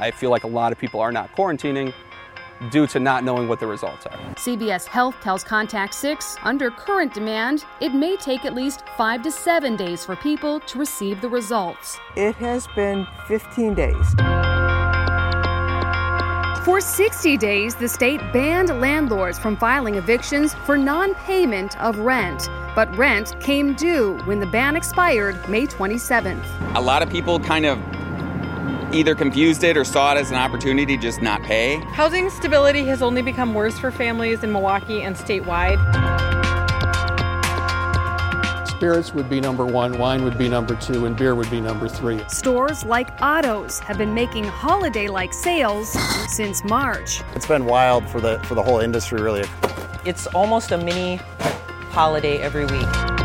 I feel like a lot of people are not quarantining due to not knowing what the results are. CVS Health tells Contact 6 under current demand, it may take at least five to seven days for people to receive the results. It has been 15 days. For 60 days, the state banned landlords from filing evictions for non payment of rent. But rent came due when the ban expired May 27th. A lot of people kind of either confused it or saw it as an opportunity to just not pay. Housing stability has only become worse for families in Milwaukee and statewide. Spirits would be number one, wine would be number two, and beer would be number three. Stores like Otto's have been making holiday like sales since March. It's been wild for the for the whole industry really. It's almost a mini holiday every week.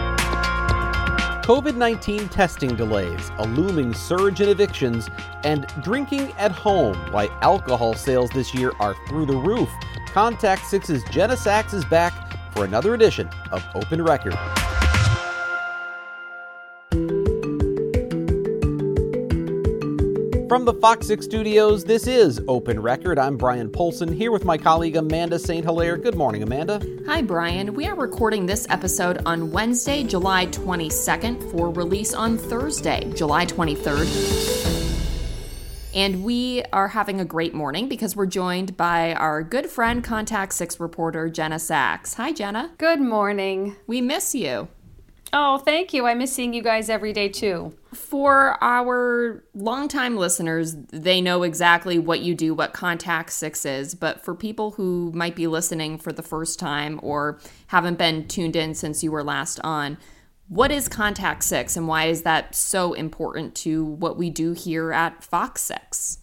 COVID 19 testing delays, a looming surge in evictions, and drinking at home. Why alcohol sales this year are through the roof. Contact 6's Jenna Sachs is back for another edition of Open Record. From the Fox 6 studios, this is Open Record. I'm Bryan Polcyn here with my colleague Amanda St. Hilaire. Good morning, Amanda. Hi, Brian. We are recording this episode on Wednesday, July 22nd, for release on Thursday, July 23rd. And we are having a great morning because we're joined by our good friend, Contact 6 reporter, Jenna Sachs. Hi, Jenna. Good morning. We miss you. Oh, thank you. I miss seeing you guys every day too. For our longtime listeners, they know exactly what you do, what Contact Six is. But for people who might be listening for the first time or haven't been tuned in since you were last on, what is Contact Six and why is that so important to what we do here at Fox Six?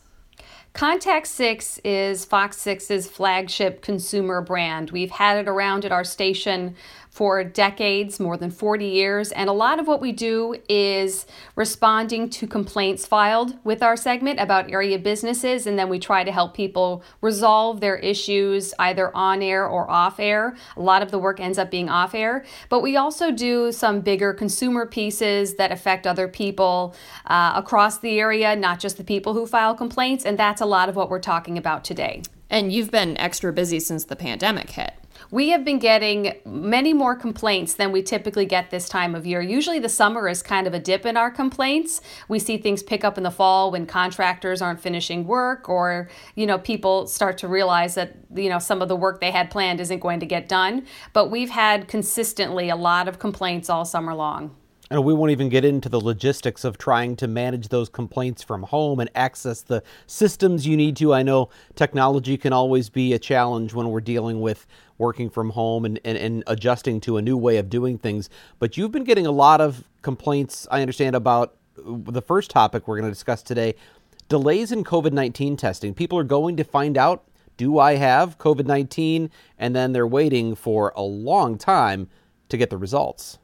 Contact 6 is Fox Six's flagship consumer brand. We've had it around at our station for decades, more than 40 years, and a lot of what we do is responding to complaints filed with our segment about area businesses, and then we try to help people resolve their issues either on air or off air. A lot of the work ends up being off air, but we also do some bigger consumer pieces that affect other people uh, across the area, not just the people who file complaints, and that's a lot of what we're talking about today. And you've been extra busy since the pandemic hit. We have been getting many more complaints than we typically get this time of year. Usually, the summer is kind of a dip in our complaints. We see things pick up in the fall when contractors aren't finishing work, or you know, people start to realize that you know some of the work they had planned isn't going to get done. But we've had consistently a lot of complaints all summer long. And we won't even get into the logistics of trying to manage those complaints from home and access the systems you need to. I know technology can always be a challenge when we're dealing with working from home and, and, and adjusting to a new way of doing things. But you've been getting a lot of complaints, I understand, about the first topic we're going to discuss today delays in COVID 19 testing. People are going to find out do I have COVID 19? And then they're waiting for a long time to get the results.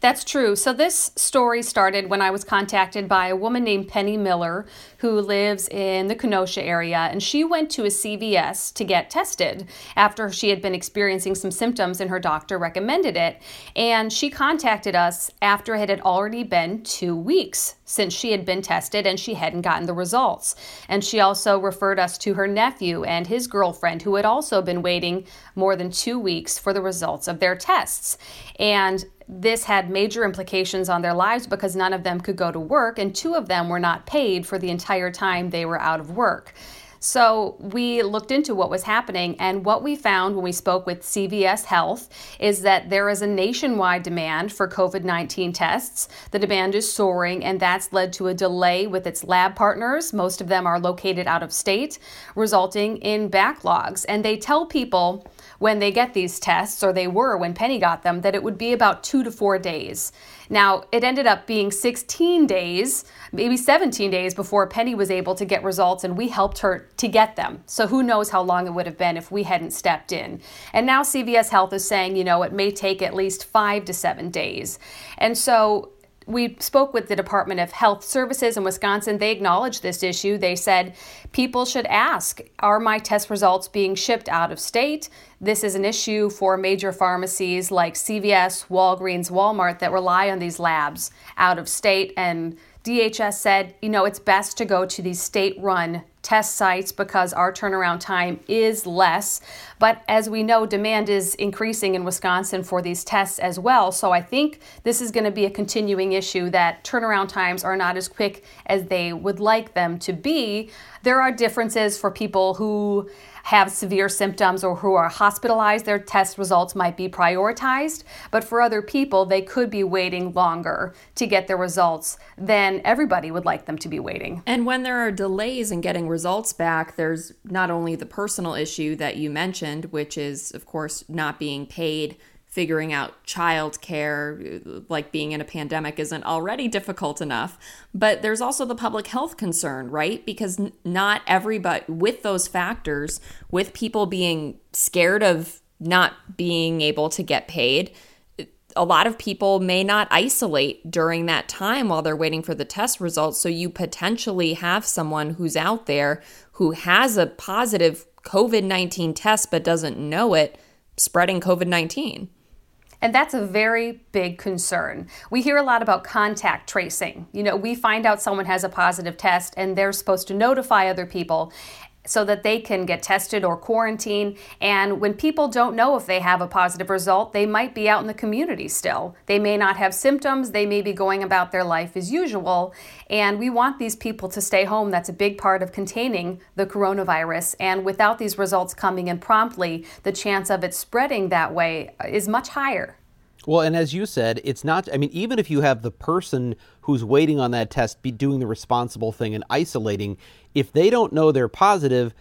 That's true. So, this story started when I was contacted by a woman named Penny Miller who lives in the Kenosha area, and she went to a CVS to get tested after she had been experiencing some symptoms, and her doctor recommended it. And she contacted us after it had already been two weeks since she had been tested and she hadn't gotten the results. And she also referred us to her nephew and his girlfriend, who had also been waiting more than two weeks for the results of their tests. And this had major implications on their lives because none of them could go to work, and two of them were not paid for the entire time they were out of work. So we looked into what was happening, and what we found when we spoke with CVS Health is that there is a nationwide demand for COVID 19 tests. The demand is soaring, and that's led to a delay with its lab partners. Most of them are located out of state, resulting in backlogs. And they tell people when they get these tests, or they were when Penny got them, that it would be about two to four days. Now, it ended up being 16 days, maybe 17 days before Penny was able to get results, and we helped her to get them. So, who knows how long it would have been if we hadn't stepped in. And now CVS Health is saying, you know, it may take at least five to seven days. And so, we spoke with the Department of Health Services in Wisconsin. They acknowledged this issue. They said people should ask Are my test results being shipped out of state? This is an issue for major pharmacies like CVS, Walgreens, Walmart that rely on these labs out of state. And DHS said, you know, it's best to go to these state run test sites because our turnaround time is less. But as we know, demand is increasing in Wisconsin for these tests as well. So I think this is going to be a continuing issue that turnaround times are not as quick as they would like them to be. There are differences for people who have severe symptoms or who are hospitalized, their test results might be prioritized. But for other people, they could be waiting longer to get their results than everybody would like them to be waiting. And when there are delays in getting results back, there's not only the personal issue that you mentioned, which is, of course, not being paid figuring out childcare, like being in a pandemic, isn't already difficult enough. But there's also the public health concern, right? Because not everybody, with those factors, with people being scared of not being able to get paid, a lot of people may not isolate during that time while they're waiting for the test results. So you potentially have someone who's out there who has a positive COVID 19 test but doesn't know it, spreading COVID 19. And that's a very big concern. We hear a lot about contact tracing. You know, we find out someone has a positive test and they're supposed to notify other people so that they can get tested or quarantine. And when people don't know if they have a positive result, they might be out in the community still. They may not have symptoms, they may be going about their life as usual. And we want these people to stay home. That's a big part of containing the coronavirus. And without these results coming in promptly, the chance of it spreading that way is much higher. Well, and as you said, it's not, I mean, even if you have the person who's waiting on that test be doing the responsible thing and isolating, if they don't know they're positive,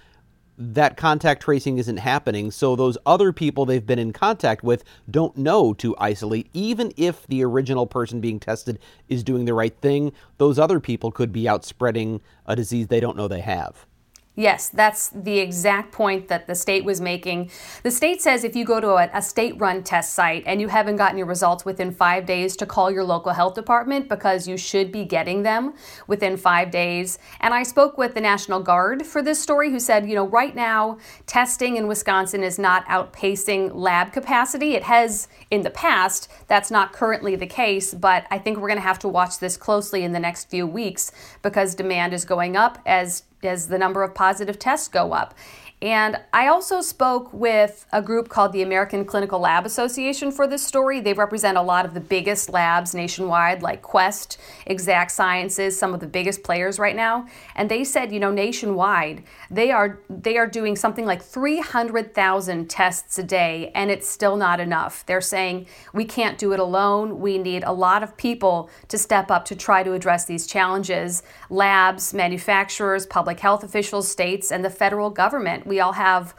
that contact tracing isn't happening. So those other people they've been in contact with don't know to isolate. Even if the original person being tested is doing the right thing, those other people could be out spreading a disease they don't know they have. Yes, that's the exact point that the state was making. The state says if you go to a, a state run test site and you haven't gotten your results within five days, to call your local health department because you should be getting them within five days. And I spoke with the National Guard for this story who said, you know, right now, testing in Wisconsin is not outpacing lab capacity. It has in the past. That's not currently the case, but I think we're going to have to watch this closely in the next few weeks because demand is going up as as the number of positive tests go up. And I also spoke with a group called the American Clinical Lab Association for this story. They represent a lot of the biggest labs nationwide, like Quest, Exact Sciences, some of the biggest players right now. And they said, you know, nationwide, they are they are doing something like 300,000 tests a day, and it's still not enough. They're saying we can't do it alone. We need a lot of people to step up to try to address these challenges. Labs, manufacturers, public health officials, states, and the federal government we all have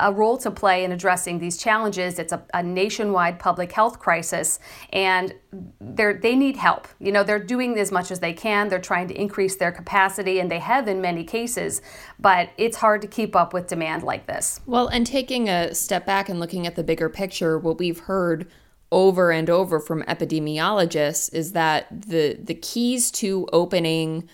a role to play in addressing these challenges. It's a, a nationwide public health crisis, and they they need help. You know, they're doing as much as they can. They're trying to increase their capacity, and they have in many cases. But it's hard to keep up with demand like this. Well, and taking a step back and looking at the bigger picture, what we've heard over and over from epidemiologists is that the the keys to opening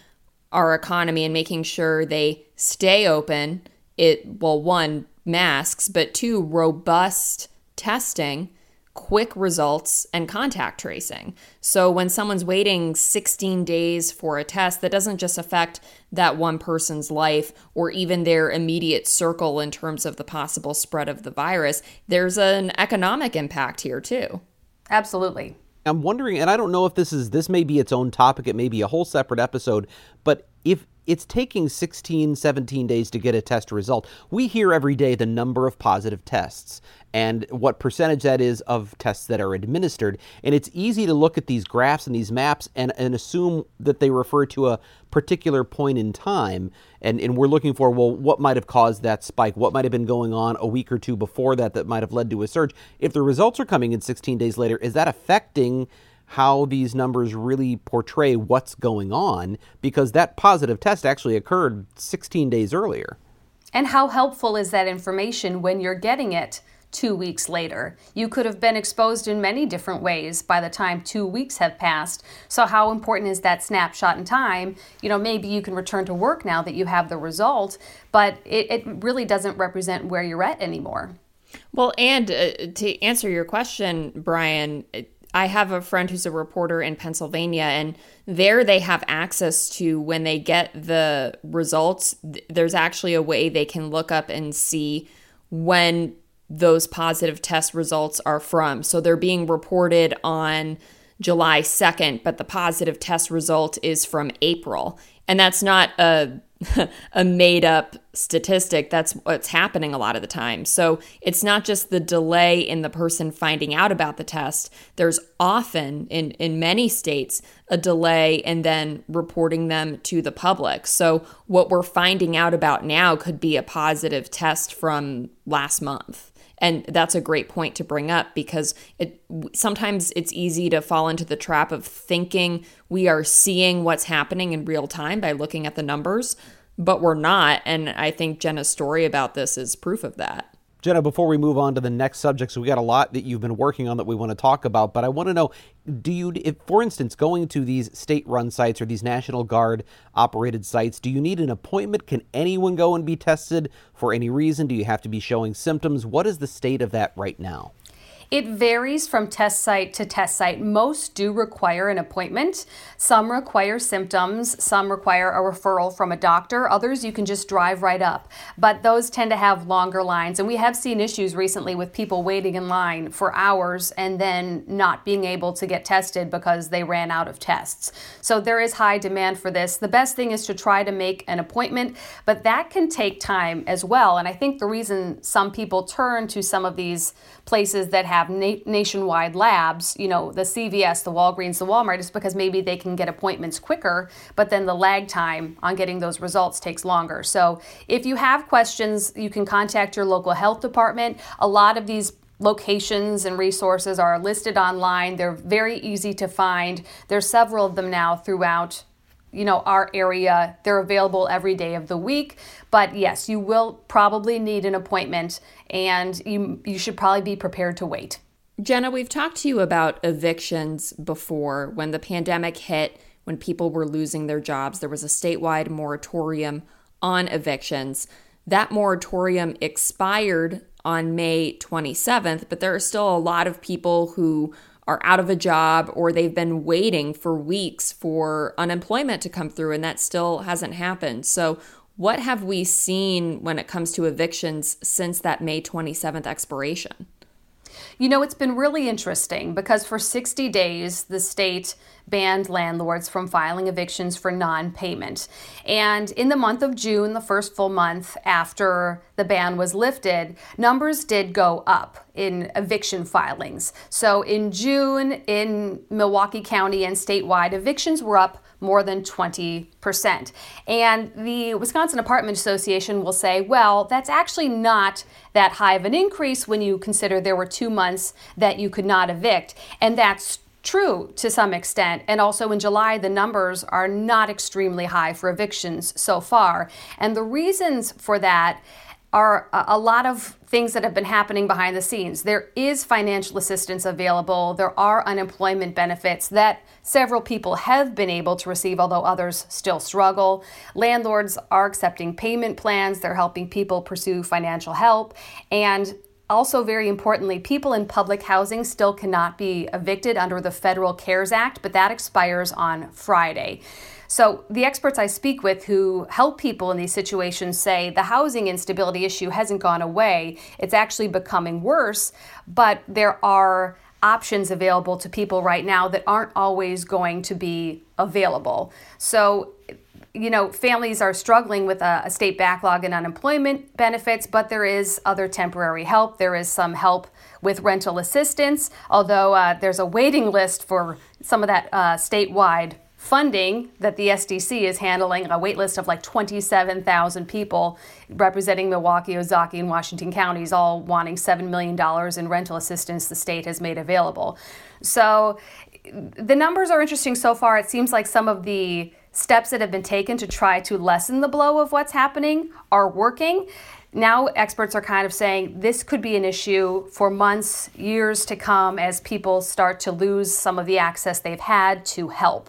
our economy and making sure they stay open it well one masks but two robust testing quick results and contact tracing. So when someone's waiting 16 days for a test that doesn't just affect that one person's life or even their immediate circle in terms of the possible spread of the virus, there's an economic impact here too. Absolutely. I'm wondering and I don't know if this is this may be its own topic, it may be a whole separate episode, but if it's taking 16, 17 days to get a test result. We hear every day the number of positive tests and what percentage that is of tests that are administered. And it's easy to look at these graphs and these maps and, and assume that they refer to a particular point in time. And, and we're looking for, well, what might have caused that spike? What might have been going on a week or two before that that might have led to a surge? If the results are coming in 16 days later, is that affecting how these numbers really portray what's going on because that positive test actually occurred 16 days earlier. And how helpful is that information when you're getting it two weeks later? You could have been exposed in many different ways by the time two weeks have passed. So, how important is that snapshot in time? You know, maybe you can return to work now that you have the result, but it, it really doesn't represent where you're at anymore. Well, and uh, to answer your question, Bryan, I have a friend who's a reporter in Pennsylvania, and there they have access to when they get the results. There's actually a way they can look up and see when those positive test results are from. So they're being reported on July 2nd, but the positive test result is from April. And that's not a a made up statistic. That's what's happening a lot of the time. So it's not just the delay in the person finding out about the test. There's often, in, in many states, a delay and then reporting them to the public. So what we're finding out about now could be a positive test from last month. And that's a great point to bring up because it sometimes it's easy to fall into the trap of thinking we are seeing what's happening in real time by looking at the numbers, but we're not. And I think Jenna's story about this is proof of that. Jenna, before we move on to the next subject, so we got a lot that you've been working on that we want to talk about, but I want to know do you, if, for instance, going to these state run sites or these National Guard operated sites, do you need an appointment? Can anyone go and be tested for any reason? Do you have to be showing symptoms? What is the state of that right now? It varies from test site to test site. Most do require an appointment. Some require symptoms, some require a referral from a doctor, others you can just drive right up. But those tend to have longer lines. And we have seen issues recently with people waiting in line for hours and then not being able to get tested because they ran out of tests. So there is high demand for this. The best thing is to try to make an appointment, but that can take time as well. And I think the reason some people turn to some of these places that have na- nationwide labs, you know, the CVS, the Walgreens, the Walmart, is because maybe they can get appointments quicker, but then the lag time on getting those results takes longer. So if you have questions, you can contact your local health department. A lot of these locations and resources are listed online. They're very easy to find. There's several of them now throughout you know our area they're available every day of the week. But yes you will probably need an appointment and you you should probably be prepared to wait. Jenna we've talked to you about evictions before. When the pandemic hit when people were losing their jobs there was a statewide moratorium on evictions. That moratorium expired on may 27th but there are still a lot of people who are out of a job or they've been waiting for weeks for unemployment to come through and that still hasn't happened. So, what have we seen when it comes to evictions since that May 27th expiration? You know, it's been really interesting because for 60 days, the state banned landlords from filing evictions for non payment. And in the month of June, the first full month after the ban was lifted, numbers did go up in eviction filings. So in June, in Milwaukee County and statewide, evictions were up more than 20%. And the Wisconsin Apartment Association will say, well, that's actually not that high of an increase when you consider there were two months that you could not evict. And that's true to some extent. And also in July, the numbers are not extremely high for evictions so far. And the reasons for that are a lot of things that have been happening behind the scenes. There is financial assistance available, there are unemployment benefits that several people have been able to receive, although others still struggle. Landlords are accepting payment plans, they're helping people pursue financial help. And also, very importantly, people in public housing still cannot be evicted under the Federal CARES Act, but that expires on Friday. So, the experts I speak with who help people in these situations say the housing instability issue hasn't gone away. It's actually becoming worse, but there are options available to people right now that aren't always going to be available. So, you know, families are struggling with a, a, state backlog in unemployment benefits, but there is other temporary help. There is some help with rental assistance, although uh, there's a waiting list for some of that uh, statewide funding that the SDC is handling, a wait list of like 27,000 people representing Milwaukee, Ozaukee, and Washington counties, all wanting $7 million in rental assistance the state has made available. So the numbers are interesting so far. It seems like some of the steps that have been taken to try to lessen the blow of what's happening are working. Now, experts are kind of saying this could be an issue for months, years to come as people start to lose some of the access they've had to help.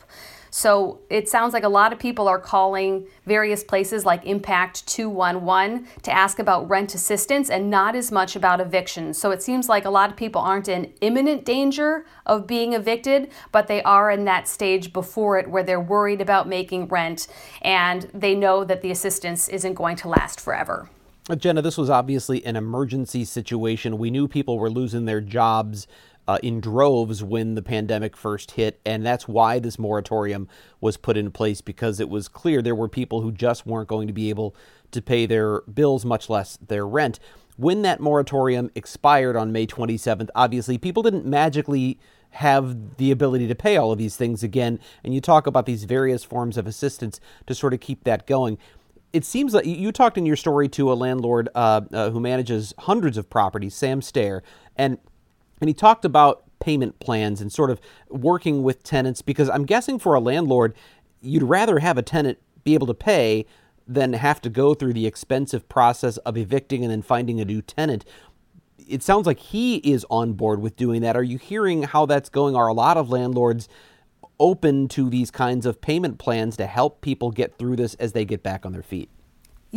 So it sounds like a lot of people are calling various places like Impact 211 to ask about rent assistance and not as much about evictions. So it seems like a lot of people aren't in imminent danger of being evicted, but they are in that stage before it where they're worried about making rent and they know that the assistance isn't going to last forever. Jenna, this was obviously an emergency situation. We knew people were losing their jobs uh, in droves when the pandemic first hit, and that's why this moratorium was put in place because it was clear there were people who just weren't going to be able to pay their bills, much less their rent. When that moratorium expired on May 27th, obviously people didn't magically have the ability to pay all of these things again, and you talk about these various forms of assistance to sort of keep that going it seems like you talked in your story to a landlord uh, uh, who manages hundreds of properties, Sam Stair, and and he talked about payment plans and sort of working with tenants because I'm guessing for a landlord, you'd rather have a tenant be able to pay than have to go through the expensive process of evicting and then finding a new tenant. It sounds like he is on board with doing that. Are you hearing how that's going? Are a lot of landlords open to these kinds of payment plans to help people get through this as they get back on their feet?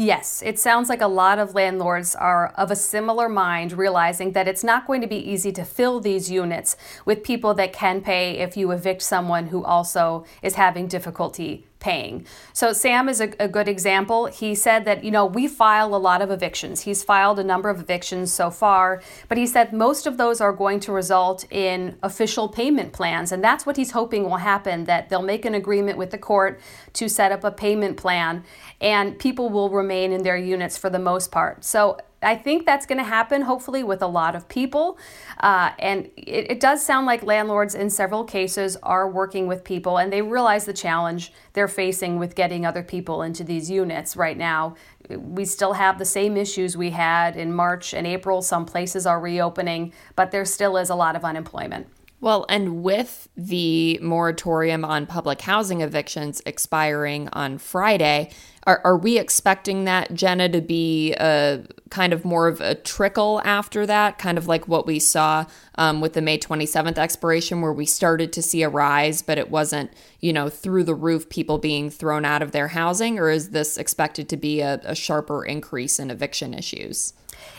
Yes, it sounds like a lot of landlords are of a similar mind, realizing that it's not going to be easy to fill these units with people that can pay if you evict someone who also is having difficulty paying. So Sam is a, a, good example. He said that, you know, we file a lot of evictions. He's filed a number of evictions so far, but he said most of those are going to result in official payment plans. And that's what he's hoping will happen, that they'll make an agreement with the court to set up a payment plan and people will remain in their units for the most part. So I think that's going to happen, hopefully, with a lot of people. Uh, and it, it, does sound like landlords, in several cases, are working with people and they realize the challenge they're facing with getting other people into these units right now. We still have the same issues we had in March and April. Some places are reopening, but there still is a lot of unemployment. Well, and with the moratorium on public housing evictions expiring on Friday, are, are we expecting that, Jenna, to be a kind of more of a trickle after that, kind of like what we saw um, with the May 27th expiration, where we started to see a rise, but it wasn't, you know, through the roof people being thrown out of their housing? Or is this expected to be a, a sharper increase in eviction issues?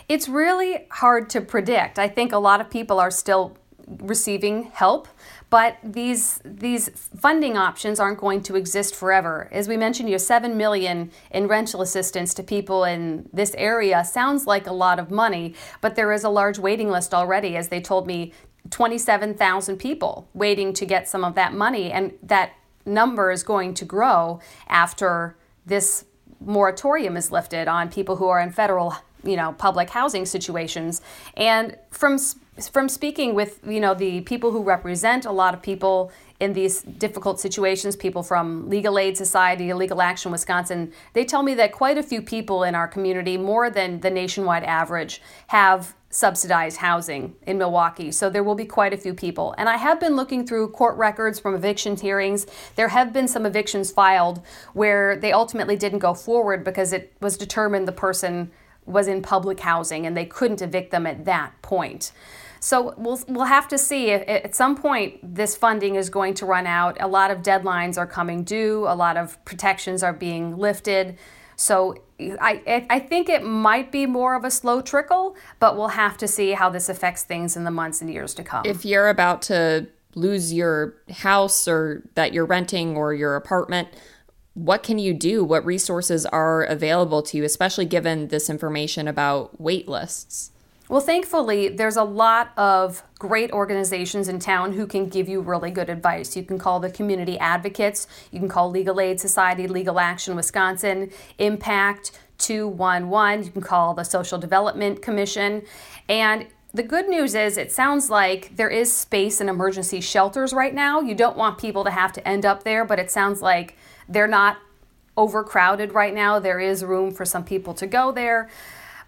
It's really hard to predict. I think a lot of people are still receiving help but these these funding options aren't going to exist forever. As we mentioned, you seven million in rental assistance to people in this area. Sounds like a lot of money, but there is a large waiting list already, as they told me, 27,000 people waiting to get some of that money, and that number is going to grow after this moratorium is lifted on people who are in federal you know public housing situations. And from from speaking with you know the people who represent a lot of people in these difficult situations people from legal aid society legal action wisconsin they tell me that quite a few people in our community more than the nationwide average have subsidized housing in milwaukee. So there will be quite a few people. And i have been looking through court records from eviction hearings. There have been some evictions filed where they ultimately didn't go forward because it was determined the person was in public housing and they couldn't evict them at that point so we'll, we'll have to see. if, At some point, this funding is going to run out. A lot of deadlines are coming due, a lot of protections are being lifted. So I, I think it might be more of a slow trickle, but we'll have to see how this affects things in the months and years to come. If you're about to lose your house or that you're renting or your apartment, what can you do? What resources are available to you, especially given this information about wait lists? Well, thankfully, there's a lot of great organizations in town who can give you really good advice. You can call the community advocates, you can call Legal Aid Society, Legal Action Wisconsin, Impact 211, you can call the Social Development Commission. And the good news is, it sounds like there is space in emergency shelters right now. You don't want people to have to end up there, but it sounds like they're not overcrowded right now. There is room for some people to go there.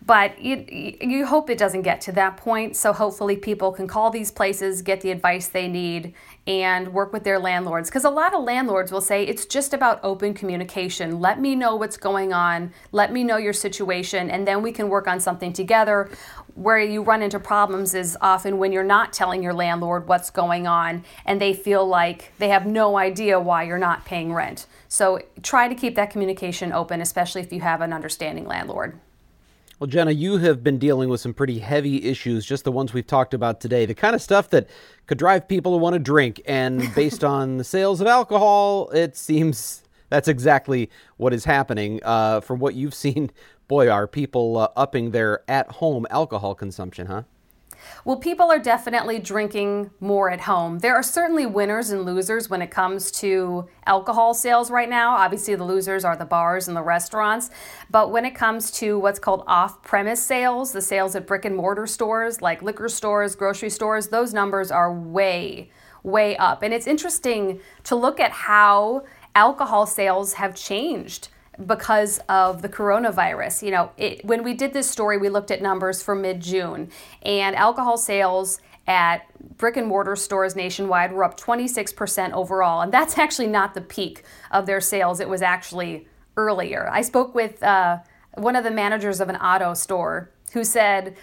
But you, you hope it doesn't get to that point. So hopefully people can call these places, get the advice they need, and work with their landlords. Because a lot of landlords will say it's just about open communication. Let me know what's going on, let me know your situation, and then we can work on something together. Where you run into problems is often when you're not telling your landlord what's going on and they feel like they have no idea why you're not paying rent. So try to keep that communication open, especially if you have an understanding landlord. Well, Jenna, you have been dealing with some pretty heavy issues, just the ones we've talked about today. The kind of stuff that could drive people to want to drink. And based on the sales of alcohol, it seems that's exactly what is happening. Uh, from what you've seen, boy, are people uh, upping their at home alcohol consumption, huh? Well, people are definitely drinking more at home. There are certainly winners and losers when it comes to alcohol sales right now. Obviously, the losers are the bars and the restaurants. But when it comes to what's called off premise sales, the sales at brick and mortar stores like liquor stores, grocery stores, those numbers are way, way up. And it's interesting to look at how alcohol sales have changed because of the coronavirus. You know, it, when we did this story, we looked at numbers for mid June, and alcohol sales at brick and mortar stores nationwide were up 26% overall. And that's actually not the peak of their sales, it was actually earlier. I spoke with uh, one of the managers of an Otto store who said,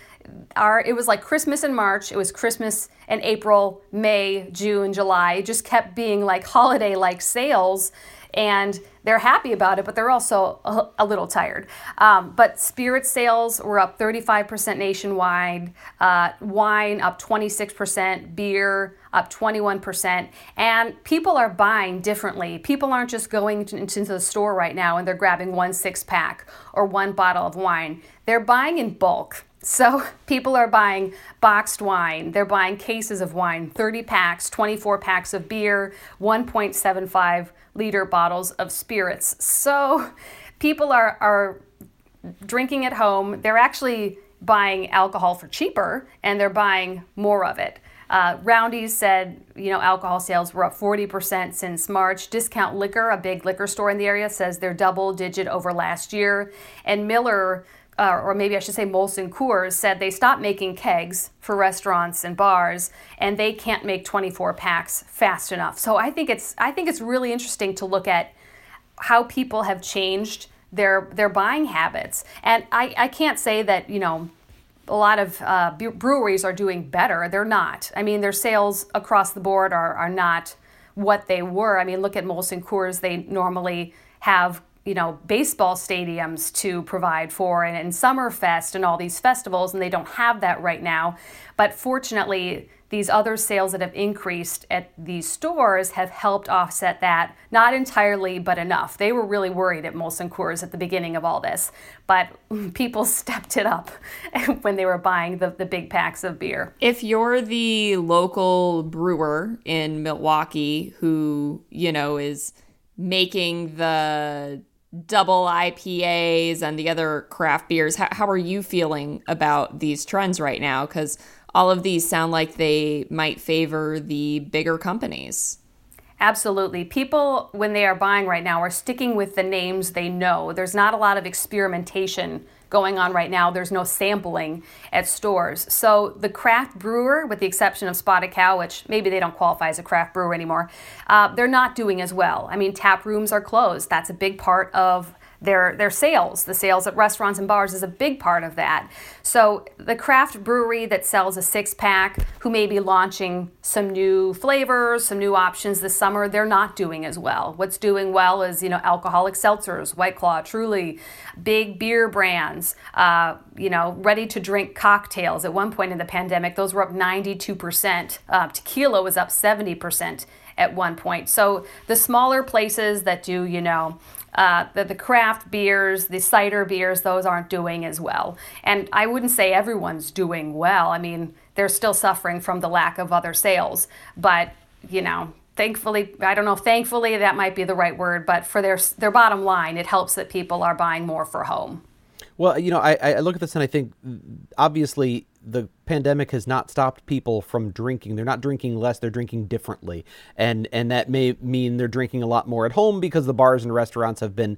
our, it was like Christmas in March, it was Christmas in April, May, June, July. It just kept being like holiday like sales and they're happy about it, but they're also a, a little tired. Um, but spirit sales were up 35% nationwide, uh, wine up 26%, beer up 21%, and people are buying differently. People aren't just going into the store right now and they're grabbing one six pack or one bottle of wine, they're buying in bulk. So people are buying boxed wine, they're buying cases of wine, 30 packs, 24 packs of beer, 1.75 liter bottles of spirits. So people are, are drinking at home. They're actually buying alcohol for cheaper and they're buying more of it. Uh, Roundy's said, you know, alcohol sales were up 40% since March. Discount Liquor, a big liquor store in the area, says they're double digit over last year. And Miller uh, or maybe I should say Molson Coors, said they stopped making kegs for restaurants and bars, and they can't make 24 packs fast enough. So I think it's I think it's really interesting to look at how people have changed their their buying habits, and I, I can't say that you know a lot of uh, breweries are doing better. They're not. I mean, their sales across the board are are not what they were. I mean, look at Molson Coors. They normally have you know, baseball stadiums to provide for and, and Summerfest and all these festivals, and they don't have that right now. But fortunately, these other sales that have increased at these stores have helped offset that, not entirely, but enough. They were really worried at Molson Coors at the beginning of all this, but people stepped it up when they were buying the, the big packs of beer. If you're the local brewer in Milwaukee who, you know, is making the double IPAs and the other craft beers. How, how are you feeling about these trends right now? Because all of these sound like they might favor the bigger companies. Absolutely. People, when they are buying right now, are sticking with the names they know. There's not a lot of experimentation going on right now. There's no sampling at stores. So the craft brewer, with the exception of Spotted Cow, which maybe they don't qualify as a craft brewer anymore, uh, they're not doing as well. I mean, tap rooms are closed. That's a big part of their their sales. The sales at restaurants and bars is a big part of that. So the craft brewery that sells a six pack, who may be launching some new flavors, some new options this summer, they're not doing as well. What's doing well is you know alcoholic seltzers, White Claw, Truly, big beer brands, uh, you know ready to drink cocktails. At one point in the pandemic, those were up 92 percent. Uh, tequila was up 70 percent at one point. So the smaller places that do, you know, uh, the, the craft beers, the cider beers, those aren't doing as well. And I wouldn't say everyone's doing well. I mean, they're still suffering from the lack of other sales. But, you know, thankfully, I don't know thankfully that might be the right word, but for their, their bottom line, it helps that people are buying more for home. Well, you know, I, I look at this and I think obviously the pandemic has not stopped people from drinking. They're not drinking less; they're drinking differently, and and that may mean they're drinking a lot more at home because the bars and restaurants have been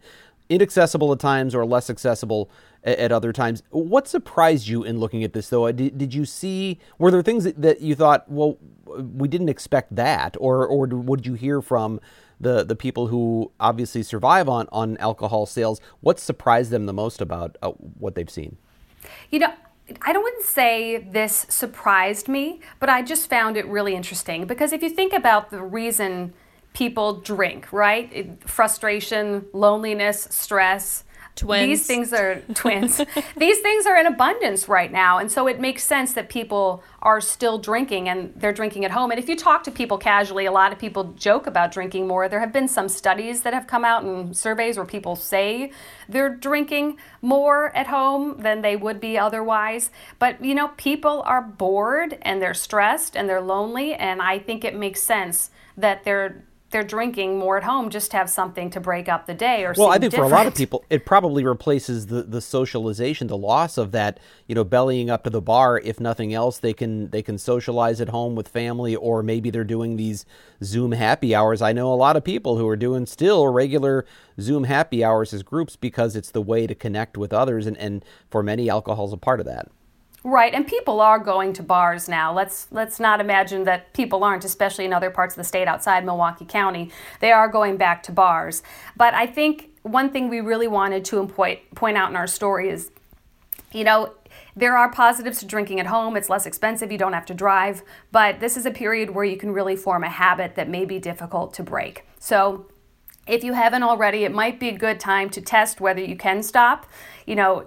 inaccessible at times or less accessible at, at, other times. What surprised you in looking at this, though? Did, did you see, were there things that, that you thought, well, we didn't expect that? Or, or did you hear from the, the people who obviously survive on, on alcohol sales? What surprised them the most about uh, what they've seen? You know, I don't wouldn't say this surprised me, but I just found it really interesting because if you think about the reason people drink, right? Frustration, loneliness, stress, Twins. These things are twins. These things are in abundance right now. And so it makes sense that people are still drinking and they're drinking at home. And if you talk to people casually, a lot of people joke about drinking more. There have been some studies that have come out and surveys where people say they're drinking more at home than they would be otherwise. But, you know, people are bored and they're stressed and they're lonely. And I think it makes sense that they're they're drinking more at home just to have something to break up the day or something. well i think different. for a lot of people it probably replaces the the socialization the loss of that you know bellying up to the bar if nothing else they can they can socialize at home with family or maybe they're doing these zoom happy hours i know a lot of people who are doing still regular zoom happy hours as groups because it's the way to connect with others and and for many alcohol is a part of that Right, and people are going to bars now. Let's let's not imagine that people aren't, especially in other parts of the state outside Milwaukee County. They are going back to bars. But I think one thing we really wanted to point point out in our story is, you know, there are positives to drinking at home. It's less expensive, you don't have to drive, but this is a period where you can really form a habit that may be difficult to break. So, if you haven't already, it might be a good time to test whether you can stop. You know,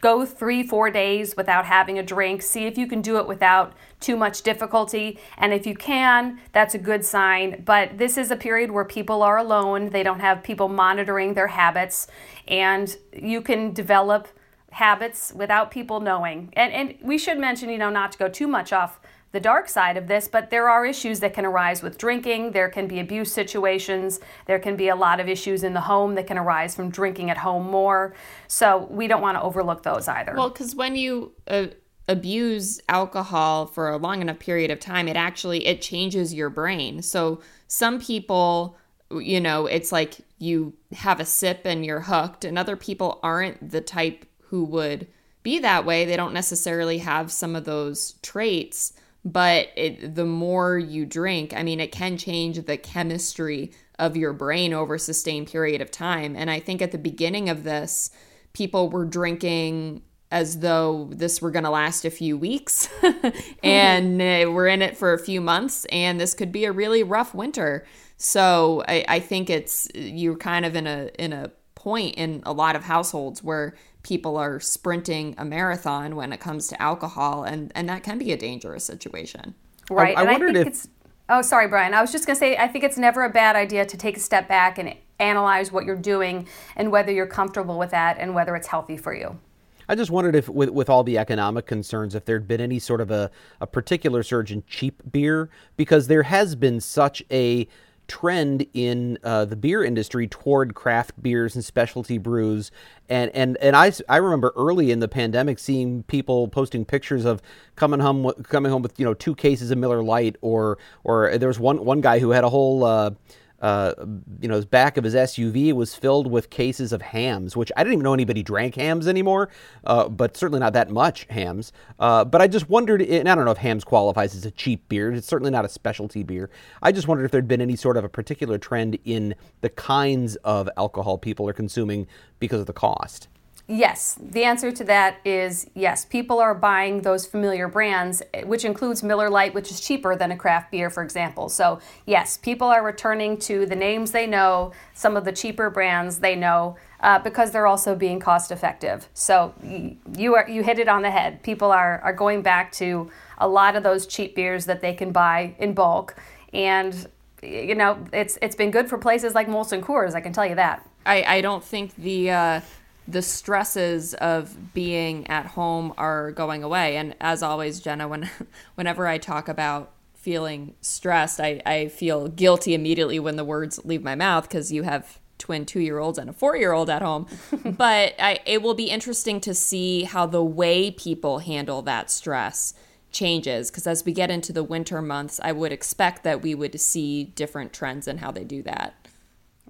go three, four days without having a drink. See if you can do it without too much difficulty. And if you can, that's a good sign. But this is a period where people are alone, they don't have people monitoring their habits, and you can develop habits without people knowing. And, and we should mention, you know, not to go too much off the dark side of this, but there are issues that can arise with drinking. There can be abuse situations. There can be a lot of issues in the home that can arise from drinking at home more. So we don't want to overlook those either. Well, because when you uh, abuse alcohol for a long enough period of time, it actually it changes your brain. So some people, you know, it's like you have a sip and you're hooked, and other people aren't the type who would be that way. They don't necessarily have some of those traits but it, the more you drink, I mean, it can change the chemistry of your brain over a sustained period of time. And I think at the beginning of this, people were drinking as though this were going to last a few weeks and uh, we're in it for a few months and this could be a really rough winter so I, I think it's you're kind of in a in a point in a lot of households where people are sprinting a marathon when it comes to alcohol, and, and that can be a dangerous situation. Right. I, I and wondered I think if. It's, oh, sorry, Bryan. I was just going to say, I think it's never a bad idea to take a step back and analyze what you're doing and whether you're comfortable with that and whether it's healthy for you. I just wondered if, with, with all the economic concerns, if there'd been any sort of a, a particular surge in cheap beer, because there has been such a trend in uh, the beer industry toward craft beers and specialty brews. And, and, and I, I remember early in the pandemic seeing people posting pictures of coming home coming home with you know two cases of Miller Lite or or there was one one guy who had a whole uh, uh, you know, his back of his SUV was filled with cases of Hamm's, which I didn't even know anybody drank Hamm's anymore, uh, but certainly not that much Hamm's. Uh, but I just wondered, and I don't know if Hamm's qualifies as a cheap beer. It's certainly not a specialty beer. I just wondered if there'd been any sort of a particular trend in the kinds of alcohol people are consuming because of the cost. Yes, the answer to that is yes. People are buying those familiar brands, which includes Miller Lite, which is cheaper than a craft beer, for example. So, yes, people are returning to the names they know, some of the cheaper brands they know, uh, because they're also being cost effective. So, you are you hit it on the head. People are are going back to a lot of those cheap beers that they can buy in bulk, and you know it's it's been good for places like Molson Coors. I can tell you that. I I don't think the. Uh the stresses of being at home are going away. And as always, Jenna, when whenever I talk about feeling stressed, I, I feel guilty immediately when the words leave my mouth because you have twin two year olds and a four year old at home. but I, it will be interesting to see how the way people handle that stress changes because as we get into the winter months, I would expect that we would see different trends in how they do that.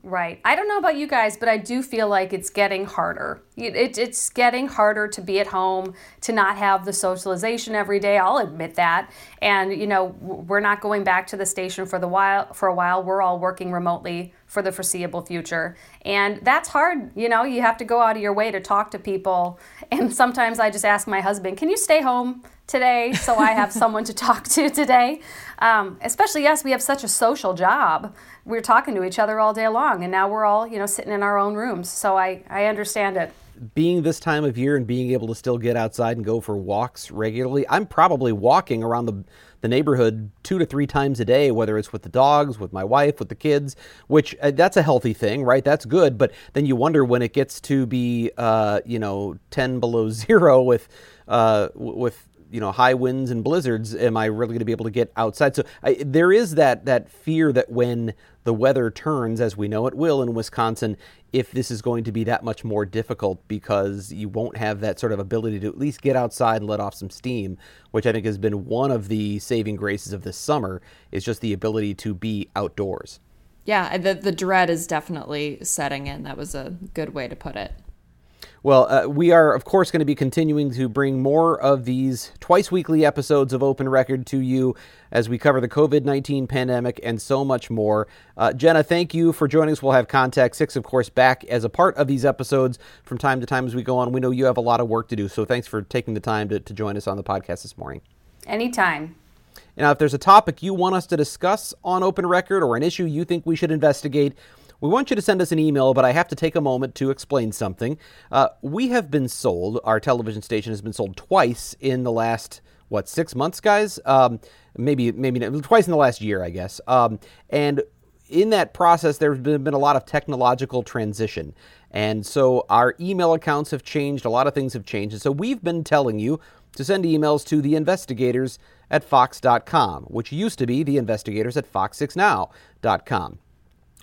Right. I don't know about you guys, but I do feel like it's getting harder. It, it, it's getting harder to be at home, to not have the socialization every day. I'll admit that. And you know, we're not going back to the station for the while for a while. We're all working remotely for the foreseeable future. And that's hard. You know, you have to go out of your way to talk to people. And sometimes I just ask my husband, "Can you stay home?" today so I have someone to talk to today. Um, especially yes, we have such a social job. We're talking to each other all day long, and now we're all you know sitting in our own rooms. So I I understand it. Being this time of year and being able to still get outside and go for walks regularly, I'm probably walking around the the neighborhood two to three times a day, whether it's with the dogs, with my wife, with the kids, which uh, that's a healthy thing, right? That's good. But then you wonder when it gets to be, uh, you know, 10 below zero with, uh, with you know high winds and blizzards am i really going to be able to get outside? So I, there is that that fear that when the weather turns as we know it will in wisconsin if this is going to be that much more difficult because you won't have that sort of ability to at least get outside and let off some steam which i think has been one of the saving graces of this summer is just the ability to be outdoors. Yeah the, the dread is definitely setting in. That was a good way to put it well, uh, we are, of course, going to be continuing to bring more of these twice weekly episodes of Open Record to you as we cover the COVID 19 pandemic and so much more. Uh, Jenna, thank you for joining us. We'll have Contact Six, of course, back as a part of these episodes from time to time as we go on. We know you have a lot of work to do, so thanks for taking the time to, to join us on the podcast this morning. Anytime. Now, if there's a topic you want us to discuss on Open Record or an issue you think we should investigate, we want you to send us an email, but I have to take a moment to explain something. Uh, we have been sold, our television station has been sold twice in the last, what, six months, guys? Um, maybe, maybe twice in the last year, I guess. Um, and in that process, there's been, been a lot of technological transition. And so our email accounts have changed, a lot of things have changed. And so we've been telling you to send emails to the investigators at fox.com, which used to be the investigators at fox6now.com.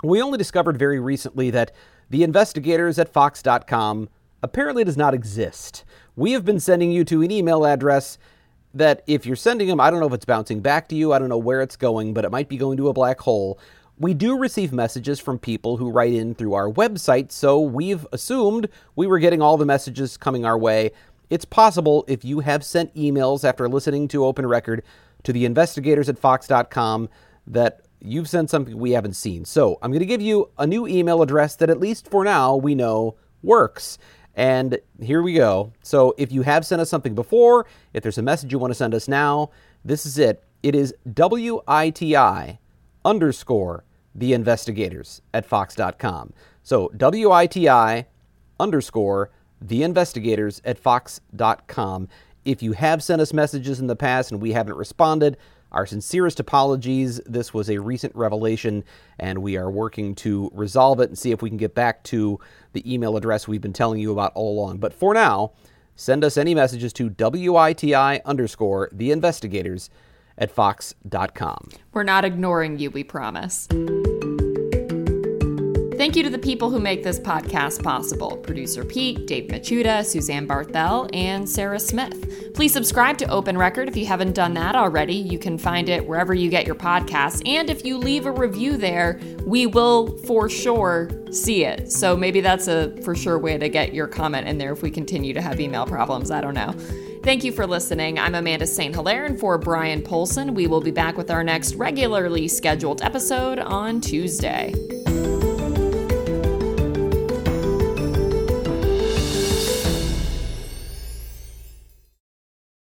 We only discovered very recently that the investigators at Fox.com apparently does not exist. We have been sending you to an email address that if you're sending them, I don't know if it's bouncing back to you, I don't know where it's going, but it might be going to a black hole. We do receive messages from people who write in through our website, so we've assumed we were getting all the messages coming our way. It's possible if you have sent emails after listening to Open Record to the investigators at Fox.com that you've sent something we haven't seen. So I'm going to give you a new email address that, at least for now, we know works. And here we go. So if you have sent us something before, if there's a message you want to send us now, this is it. It is WITI underscore the investigators at fox.com. So WITI underscore the investigators at fox.com. If you have sent us messages in the past and we haven't responded, our sincerest apologies. This was a recent revelation, and we are working to resolve it and see if we can get back to the email address we've been telling you about all along. But for now, send us any messages to WITI underscore the investigators at fox.com. We're not ignoring you, we promise. You to the people who make this podcast possible producer Pete, Dave Machuda, Suzanne Barthel, and Sarah Smith. Please subscribe to Open Record if you haven't done that already. You can find it wherever you get your podcasts. And if you leave a review there, we will for sure see it. So maybe that's a for sure way to get your comment in there if we continue to have email problems. I don't know. Thank you for listening. I'm Amanda St. Hilaire, and for Bryan Polcyn, we will be back with our next regularly scheduled episode on Tuesday.